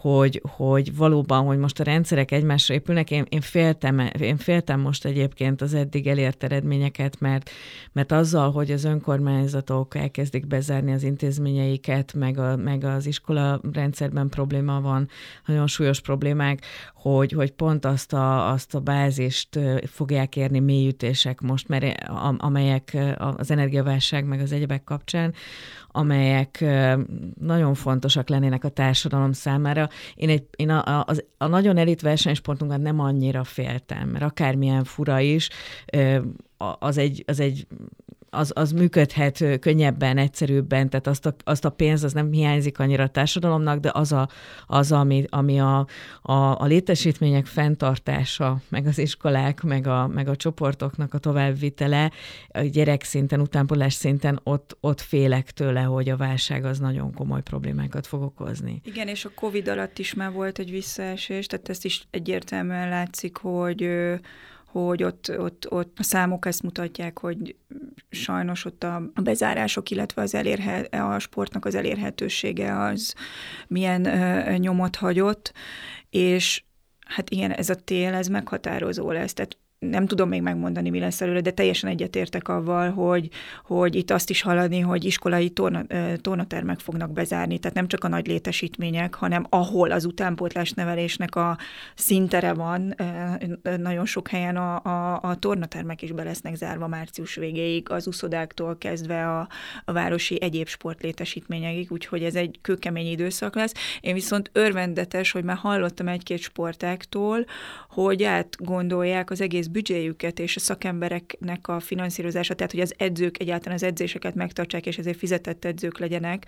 hogy, hogy valóban, hogy most a rendszerek egymásra épülnek. Én, én, féltem, én féltem most egyébként az eddig elért eredményeket, mert, mert azzal, hogy az önkormányzatok elkezdik bezárni az intézményeiket, meg, a, meg az iskola rendszerben probléma van, nagyon súlyos problémák, hogy, hogy pont azt a, azt a bázist fogják érni mélyütések most, mert amelyek az energiaválság meg az egyebek kapcsán, amelyek nagyon fontosak lennének a társadalom számára. Én, egy, én a, a, az, a nagyon elit versenysportunkat nem annyira féltem, mert akármilyen fura is, az egy, az egy az, az működhet könnyebben, egyszerűbben, tehát azt a, azt a pénz az nem hiányzik annyira a társadalomnak, de az, a, az ami, ami a, a, a létesítmények fenntartása, meg az iskolák, meg a, meg a csoportoknak a továbbvitele, a gyerek szinten, utánpolás szinten ott, ott félek tőle, hogy a válság az nagyon komoly problémákat fog okozni. Igen, és a Covid alatt is már volt egy visszaesés, tehát ezt is egyértelműen látszik, hogy hogy ott, ott, ott a számok ezt mutatják, hogy sajnos ott a, bezárások, illetve az elérhe, a sportnak az elérhetősége az milyen ö, nyomot hagyott, és hát igen, ez a tél, ez meghatározó lesz. Tehát nem tudom még megmondani, mi lesz előre, de teljesen egyetértek avval, hogy, hogy itt azt is hallani, hogy iskolai torna, tornatermek fognak bezárni, tehát nem csak a nagy létesítmények, hanem ahol az utánpótlás nevelésnek a szintere van, nagyon sok helyen a, a, a tornatermek is be lesznek zárva március végéig, az uszodáktól kezdve a, a városi egyéb sportlétesítményekig, úgyhogy ez egy kőkemény időszak lesz. Én viszont örvendetes, hogy már hallottam egy-két sportáktól, hogy átgondolják az egész büdzséjüket és a szakembereknek a finanszírozása, tehát hogy az edzők egyáltalán az edzéseket megtartsák, és ezért fizetett edzők legyenek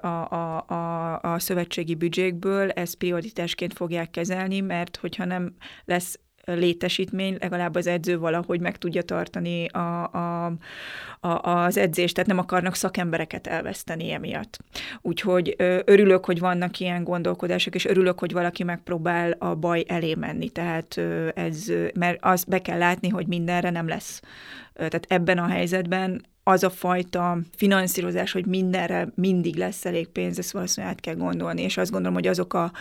a, a, a, a szövetségi büdzsékből, ezt prioritásként fogják kezelni, mert hogyha nem lesz létesítmény, legalább az edző valahogy meg tudja tartani a, a, a, az edzést, tehát nem akarnak szakembereket elveszteni emiatt. Úgyhogy örülök, hogy vannak ilyen gondolkodások, és örülök, hogy valaki megpróbál a baj elé menni. Tehát ez, mert azt be kell látni, hogy mindenre nem lesz. Tehát ebben a helyzetben az a fajta finanszírozás, hogy mindenre mindig lesz elég pénz, ezt valószínűleg át kell gondolni, és azt gondolom, hogy azok a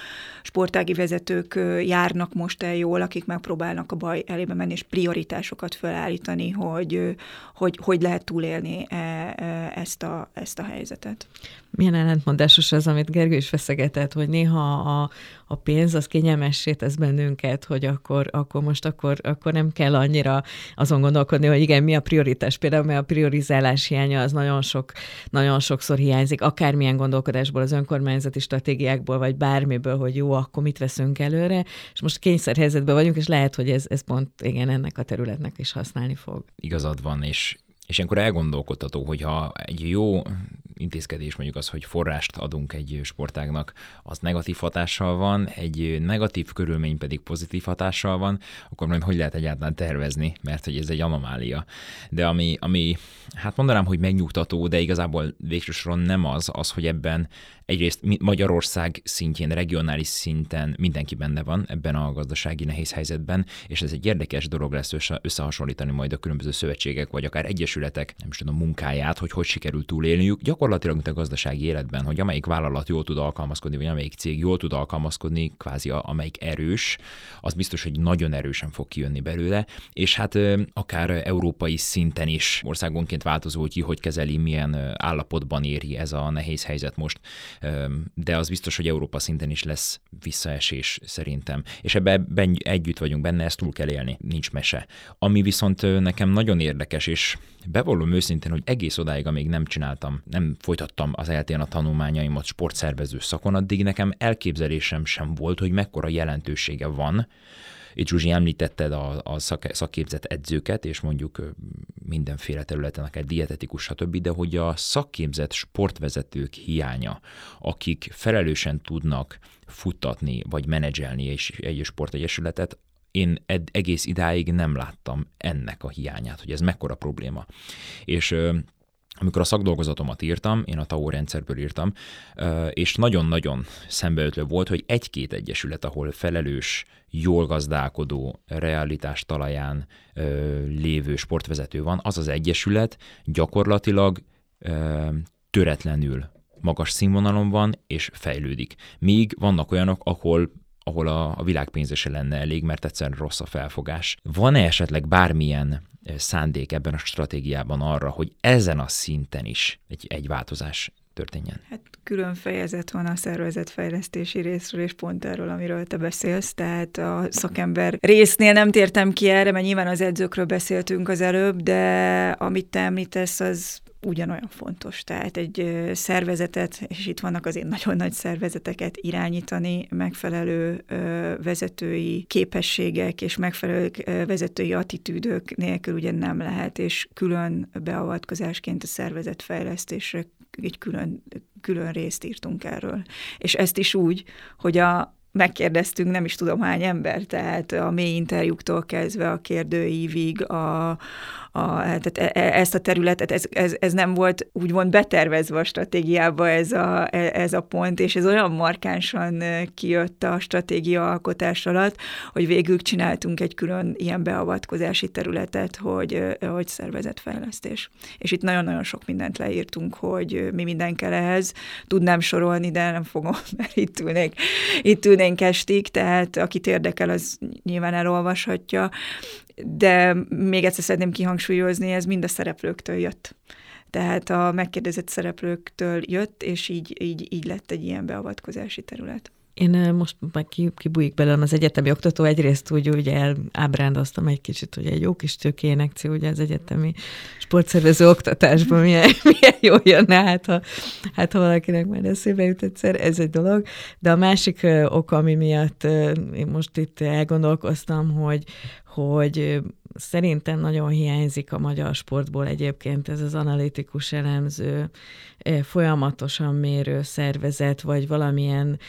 sportági vezetők járnak most el jól, akik megpróbálnak a baj elébe menni, és prioritásokat felállítani, hogy hogy, hogy lehet túlélni e, e, ezt a, ezt a helyzetet. Milyen ellentmondásos az, amit Gergő is feszegetett, hogy néha a, a pénz az kényelmessé tesz bennünket, hogy akkor, akkor most akkor, akkor nem kell annyira azon gondolkodni, hogy igen, mi a prioritás. Például mert a priorizálás hiánya az nagyon, sok, nagyon sokszor hiányzik, akármilyen gondolkodásból, az önkormányzati stratégiákból, vagy bármiből, hogy jó, akkor mit veszünk előre, és most kényszerhelyzetben vagyunk, és lehet, hogy ez, ez pont igen, ennek a területnek is használni fog. Igazad van, és És ilyenkor elgondolkodható, hogyha egy jó intézkedés mondjuk az, hogy forrást adunk egy sportágnak, az negatív hatással van, egy negatív körülmény pedig pozitív hatással van, akkor majd hogy lehet egyáltalán tervezni, mert hogy ez egy anomália. De ami, ami hát mondanám, hogy megnyugtató, de igazából végső nem az, az, hogy ebben egyrészt Magyarország szintjén, regionális szinten mindenki benne van ebben a gazdasági nehéz helyzetben, és ez egy érdekes dolog lesz összehasonlítani majd a különböző szövetségek, vagy akár egyesületek, nem is tudom, munkáját, hogy hogy sikerül túlélniük. Gyakorlatilag, mint a gazdasági életben, hogy amelyik vállalat jól tud alkalmazkodni, vagy amelyik cég jól tud alkalmazkodni, kvázi amelyik erős, az biztos, hogy nagyon erősen fog kijönni belőle, és hát akár európai szinten is országonként változó, hogy ki hogy kezeli, milyen állapotban éri ez a nehéz helyzet most de az biztos, hogy Európa szinten is lesz visszaesés szerintem. És ebben együtt vagyunk benne, ezt túl kell élni, nincs mese. Ami viszont nekem nagyon érdekes, és bevallom őszintén, hogy egész odáig, amíg nem csináltam, nem folytattam az eltén a tanulmányaimat sportszervező szakon, addig nekem elképzelésem sem volt, hogy mekkora jelentősége van itt Zsuzsi említetted a, a szak, szakképzett edzőket, és mondjuk mindenféle területen, akár dietetikus, stb., de hogy a szakképzett sportvezetők hiánya, akik felelősen tudnak futtatni, vagy menedzselni egy, egy sportegyesületet, én ed, egész idáig nem láttam ennek a hiányát, hogy ez mekkora probléma. És amikor a szakdolgozatomat írtam, én a TAO rendszerből írtam, és nagyon-nagyon szembeötlő volt, hogy egy-két egyesület, ahol felelős, jól gazdálkodó, realitás talaján lévő sportvezető van, az az egyesület gyakorlatilag töretlenül magas színvonalon van és fejlődik. Míg vannak olyanok, ahol ahol a, a világpénzese lenne elég, mert egyszerűen rossz a felfogás. Van-e esetleg bármilyen szándék ebben a stratégiában arra, hogy ezen a szinten is egy, egy változás történjen? Hát külön fejezet van a szervezetfejlesztési részről, és pont erről, amiről te beszélsz, tehát a szakember résznél nem tértem ki erre, mert nyilván az edzőkről beszéltünk az előbb, de amit te említesz, az ugyanolyan fontos. Tehát egy szervezetet, és itt vannak azért nagyon nagy szervezeteket irányítani, megfelelő vezetői képességek és megfelelő vezetői attitűdök nélkül ugye nem lehet, és külön beavatkozásként a szervezetfejlesztésre egy külön, külön részt írtunk erről. És ezt is úgy, hogy a megkérdeztünk nem is tudom hány ember, tehát a mély interjúktól kezdve a kérdőívig, a, a, tehát e, e, ezt a területet, ez, ez, ez nem volt úgymond betervezve a stratégiába ez a, e, ez a pont, és ez olyan markánsan kijött a stratégia alkotás alatt, hogy végül csináltunk egy külön ilyen beavatkozási területet, hogy, hogy szervezetfejlesztés. És itt nagyon-nagyon sok mindent leírtunk, hogy mi minden kell ehhez. Tudnám sorolni, de nem fogom, mert itt ülnék, itt ülnénk estig, tehát akit érdekel, az nyilván elolvashatja de még egyszer szeretném kihangsúlyozni, ez mind a szereplőktől jött. Tehát a megkérdezett szereplőktől jött, és így, így, így lett egy ilyen beavatkozási terület. Én most meg kibújik belőlem az egyetemi oktató, egyrészt úgy, hogy elábrándoztam egy kicsit, hogy egy jó kis tőkénekció, ugye az egyetemi sportszervező oktatásban milyen, milyen jó jönne, hát ha, hát ha valakinek már eszébe jut egyszer, ez egy dolog. De a másik ok, ami miatt én most itt elgondolkoztam, hogy, hogy szerintem nagyon hiányzik a magyar sportból egyébként ez az analitikus elemző, folyamatosan mérő szervezet, vagy valamilyen,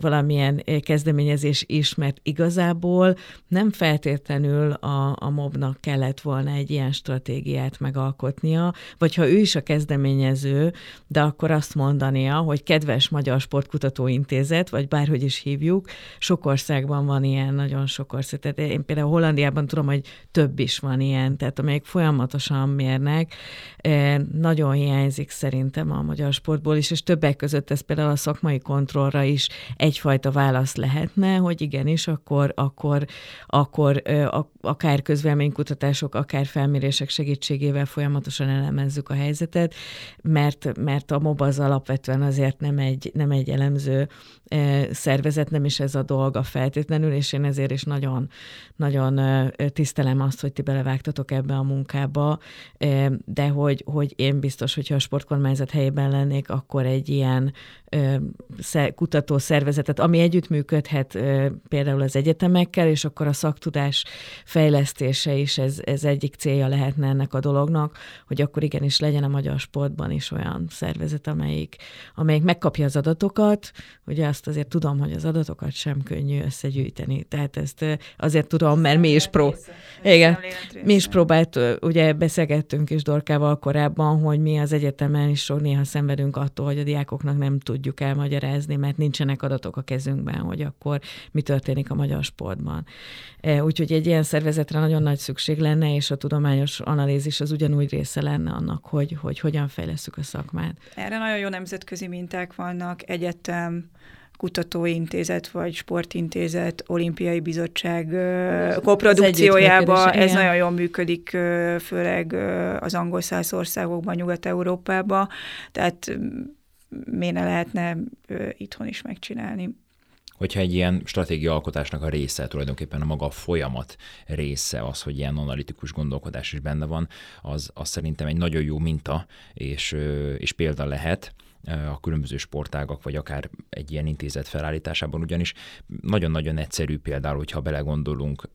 valamilyen kezdeményezés is, mert igazából nem feltétlenül a, a mobnak kellett volna egy ilyen stratégiát megalkotnia, vagy ha ő is a kezdeményező, de akkor azt mondania, hogy kedves Magyar Sportkutató Intézet, vagy bárhogy is hívjuk, sok országban van ilyen, nagyon sok ország. Tehát én például Hollandiában tudom, hogy több is van ilyen, tehát amelyek folyamatosan mérnek. Nagyon hiányzik szerintem a magyar sportból is, és többek között ez például a szakmai kontrollra is egyfajta válasz lehetne, hogy igenis, akkor, akkor, akkor akár közvelménykutatások, akár felmérések segítségével folyamatosan elemezzük a helyzetet, mert, mert a MOB az alapvetően azért nem egy, nem egy elemző szervezet, nem is ez a dolga feltétlenül, és én ezért is nagyon, nagyon tisztelem azt, hogy ti belevágtatok ebbe a munkába, de hogy, hogy én biztos, hogyha a sportkormányzat helyében lennék, akkor egy ilyen kutató szervezetet, ami együttműködhet például az egyetemekkel, és akkor a szaktudás fejlesztése is ez, ez egyik célja lehetne ennek a dolognak, hogy akkor igenis legyen a magyar sportban is olyan szervezet, amelyik, amelyik megkapja az adatokat, ugye azt azért tudom, hogy az adatokat sem könnyű összegyűjteni, tehát ezt azért tudom, mert mi is pró... Igen, mi is próbált, ugye beszélgettünk is Dorkával korábban, hogy mi az egyetemen is néha szenvedünk attól, hogy a diákoknak nem tudjuk elmagyarázni, mert nincsenek adatok a kezünkben, hogy akkor mi történik a magyar sportban. E, úgyhogy egy ilyen szervezetre nagyon nagy szükség lenne, és a tudományos analízis az ugyanúgy része lenne annak, hogy, hogy hogyan fejleszük a szakmát. Erre nagyon jó nemzetközi minták vannak, egyetem, kutatóintézet vagy sportintézet, olimpiai bizottság koprodukciójába ez nagyon jól működik, főleg az angol száz országokban, Nyugat-Európában, tehát miért ne lehetne itthon is megcsinálni. Hogyha egy ilyen stratégia alkotásnak a része, tulajdonképpen a maga a folyamat része az, hogy ilyen analitikus gondolkodás is benne van, az, az szerintem egy nagyon jó minta és, és példa lehet a különböző sportágak, vagy akár egy ilyen intézet felállításában, ugyanis. Nagyon-nagyon egyszerű például, hogyha belegondolunk,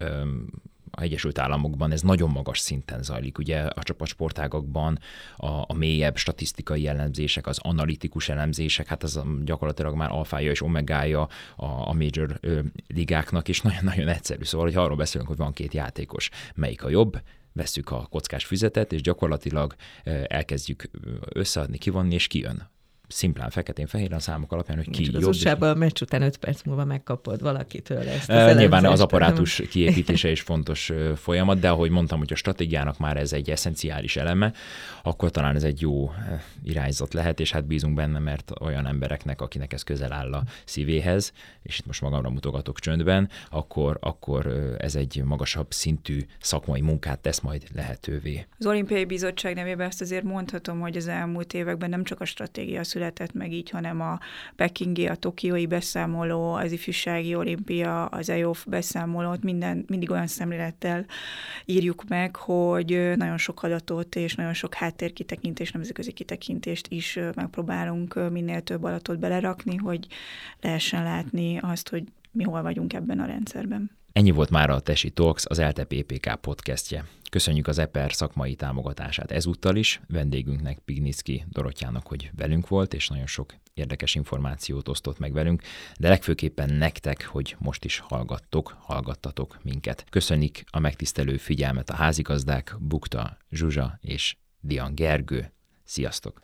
a Egyesült Államokban ez nagyon magas szinten zajlik. Ugye a csapatsportágakban a, a mélyebb statisztikai elemzések, az analitikus elemzések, hát az gyakorlatilag már alfája és omegája a, a major ö, ligáknak, és nagyon-nagyon egyszerű. Szóval, hogy arról beszélünk, hogy van két játékos, melyik a jobb, vesszük a kockás füzetet, és gyakorlatilag elkezdjük összeadni, kivonni, és kijön szimplán feketén-fehéren a számok alapján, hogy ki Csak jobb. Az a meccs után 5 perc múlva megkapod valakitől ezt. Az nyilván az apparátus kiépítése is fontos folyamat, de ahogy mondtam, hogy a stratégiának már ez egy eszenciális eleme, akkor talán ez egy jó irányzat lehet, és hát bízunk benne, mert olyan embereknek, akinek ez közel áll a szívéhez, és itt most magamra mutogatok csöndben, akkor, akkor ez egy magasabb szintű szakmai munkát tesz majd lehetővé. Az Olimpiai Bizottság nevében ezt azért mondhatom, hogy az elmúlt években nem csak a stratégia született meg így, hanem a pekingi, a tokiói beszámoló, az ifjúsági olimpia, az EOF beszámolót minden, mindig olyan szemlélettel írjuk meg, hogy nagyon sok adatot és nagyon sok háttérkitekintést, nemzetközi kitekintést is megpróbálunk minél több adatot belerakni, hogy lehessen látni azt, hogy mi hol vagyunk ebben a rendszerben. Ennyi volt már a Tesi Talks, az ELTE PPK podcastje. Köszönjük az EPER szakmai támogatását ezúttal is, vendégünknek Pignicki Dorottyának, hogy velünk volt, és nagyon sok érdekes információt osztott meg velünk, de legfőképpen nektek, hogy most is hallgattok, hallgattatok minket. Köszönik a megtisztelő figyelmet a házigazdák, Bukta, Zsuzsa és Dian Gergő. Sziasztok!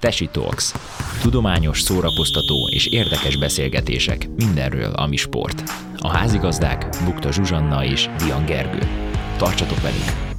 Tesi Talks. Tudományos, szórakoztató és érdekes beszélgetések mindenről, ami sport. A házigazdák Bukta Zsuzsanna és Dian Gergő. Tartsatok velünk!